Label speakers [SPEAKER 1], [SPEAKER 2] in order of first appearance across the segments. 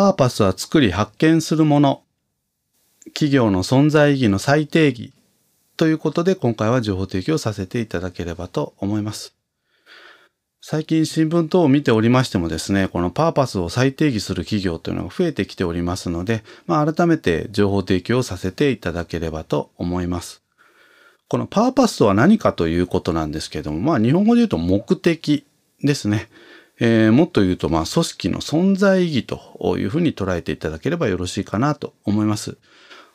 [SPEAKER 1] パーパスは作り発見するもの。企業の存在意義の再定義。ということで今回は情報提供させていただければと思います。最近新聞等を見ておりましてもですね、このパーパスを再定義する企業というのが増えてきておりますので、まあ、改めて情報提供させていただければと思います。このパーパスとは何かということなんですけども、まあ日本語で言うと目的ですね。えー、もっと言うと、まあ組織の存在意義というふうに捉えていただければよろしいかなと思います。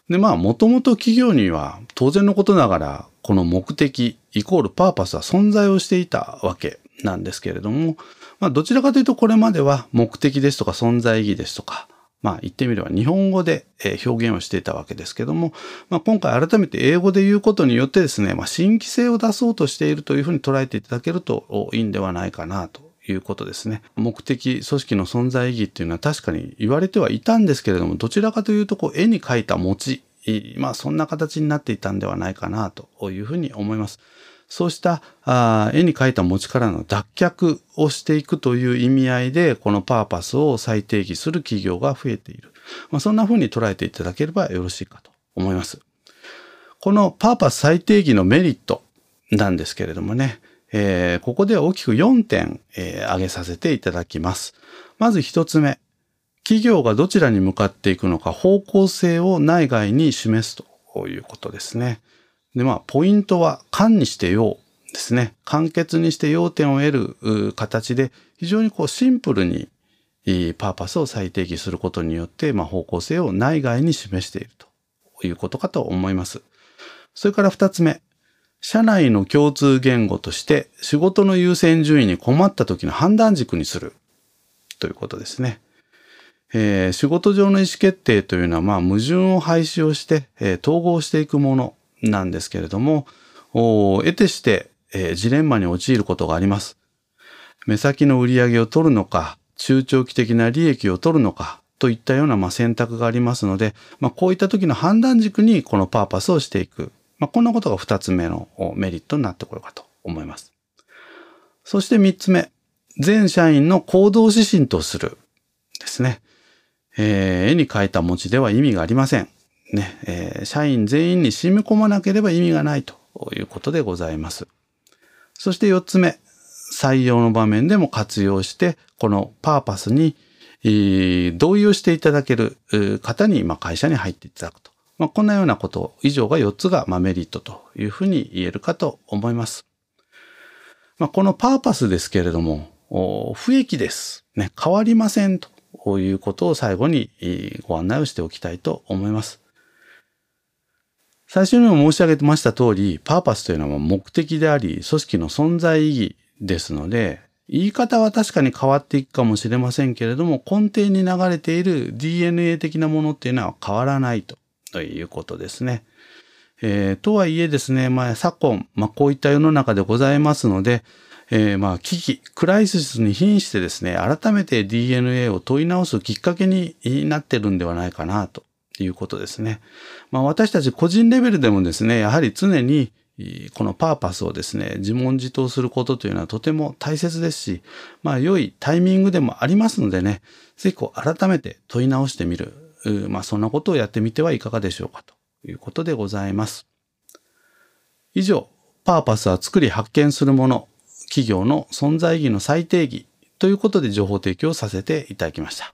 [SPEAKER 1] で、まあもともと企業には当然のことながら、この目的イコールパーパスは存在をしていたわけなんですけれども、まあ、どちらかというとこれまでは目的ですとか存在意義ですとか、まあ言ってみれば日本語で表現をしていたわけですけども、まあ、今回改めて英語で言うことによってですね、まあ、新規性を出そうとしているというふうに捉えていただけるといいんではないかなということですね。目的、組織の存在意義っていうのは確かに言われてはいたんですけれども、どちらかというとこう絵に描いた餅、まあそんな形になっていたんではないかなというふうに思います。そうしたあ絵に描いた餅からの脱却をしていくという意味合いで、このパーパスを再定義する企業が増えている。まあ、そんな風に捉えていただければよろしいかと思います。このパーパス再定義のメリットなんですけれどもね、えー、ここでは大きく4点、えー、挙げさせていただきます。まず1つ目。企業がどちらに向かっていくのか方向性を内外に示すということですね。で、まあ、ポイントは、間にして用ですね。簡潔にして要点を得る形で、非常にこうシンプルにパーパスを再定義することによって、まあ、方向性を内外に示しているということかと思います。それから二つ目。社内の共通言語として仕事の優先順位に困った時の判断軸にするということですね。えー、仕事上の意思決定というのは、まあ、矛盾を廃止をして、えー、統合していくものなんですけれども、得てして、えー、ジレンマに陥ることがあります。目先の売り上げを取るのか、中長期的な利益を取るのか、といったようなまあ選択がありますので、まあ、こういった時の判断軸にこのパーパスをしていく。まあ、こんなことが二つ目のメリットになってこようかと思います。そして三つ目。全社員の行動指針とする。ですね。えー、絵に描いた文字では意味がありません。ね、えー、社員全員に染み込まなければ意味がないということでございます。そして4つ目、採用の場面でも活用して、このパーパスに、同意をしていただける方に、まあ、会社に入っていただくと。まあ、こんなようなこと以上が4つが、まあ、メリットというふうに言えるかと思います。まあ、このパーパスですけれども、不益です。ね、変わりませんということを最後にご案内をしておきたいと思います。最初にも申し上げてました通り、パーパスというのは目的であり、組織の存在意義ですので、言い方は確かに変わっていくかもしれませんけれども、根底に流れている DNA 的なものっていうのは変わらないとということですね。えー、とはいえですね、まあ、昨今、まあ、こういった世の中でございますので、えー、まあ、危機、クライシスに瀕してですね、改めて DNA を問い直すきっかけになってるんではないかなということですね。まあ私たち個人レベルでもですね、やはり常にこのパーパスをですね、自問自答することというのはとても大切ですし、まあ良いタイミングでもありますのでね、ぜひこう改めて問い直してみる。まあそんなことをやってみてはいかがでしょうかということでございます。以上、パーパスは作り発見するもの、企業の存在意義の再定義ということで情報提供させていただきました。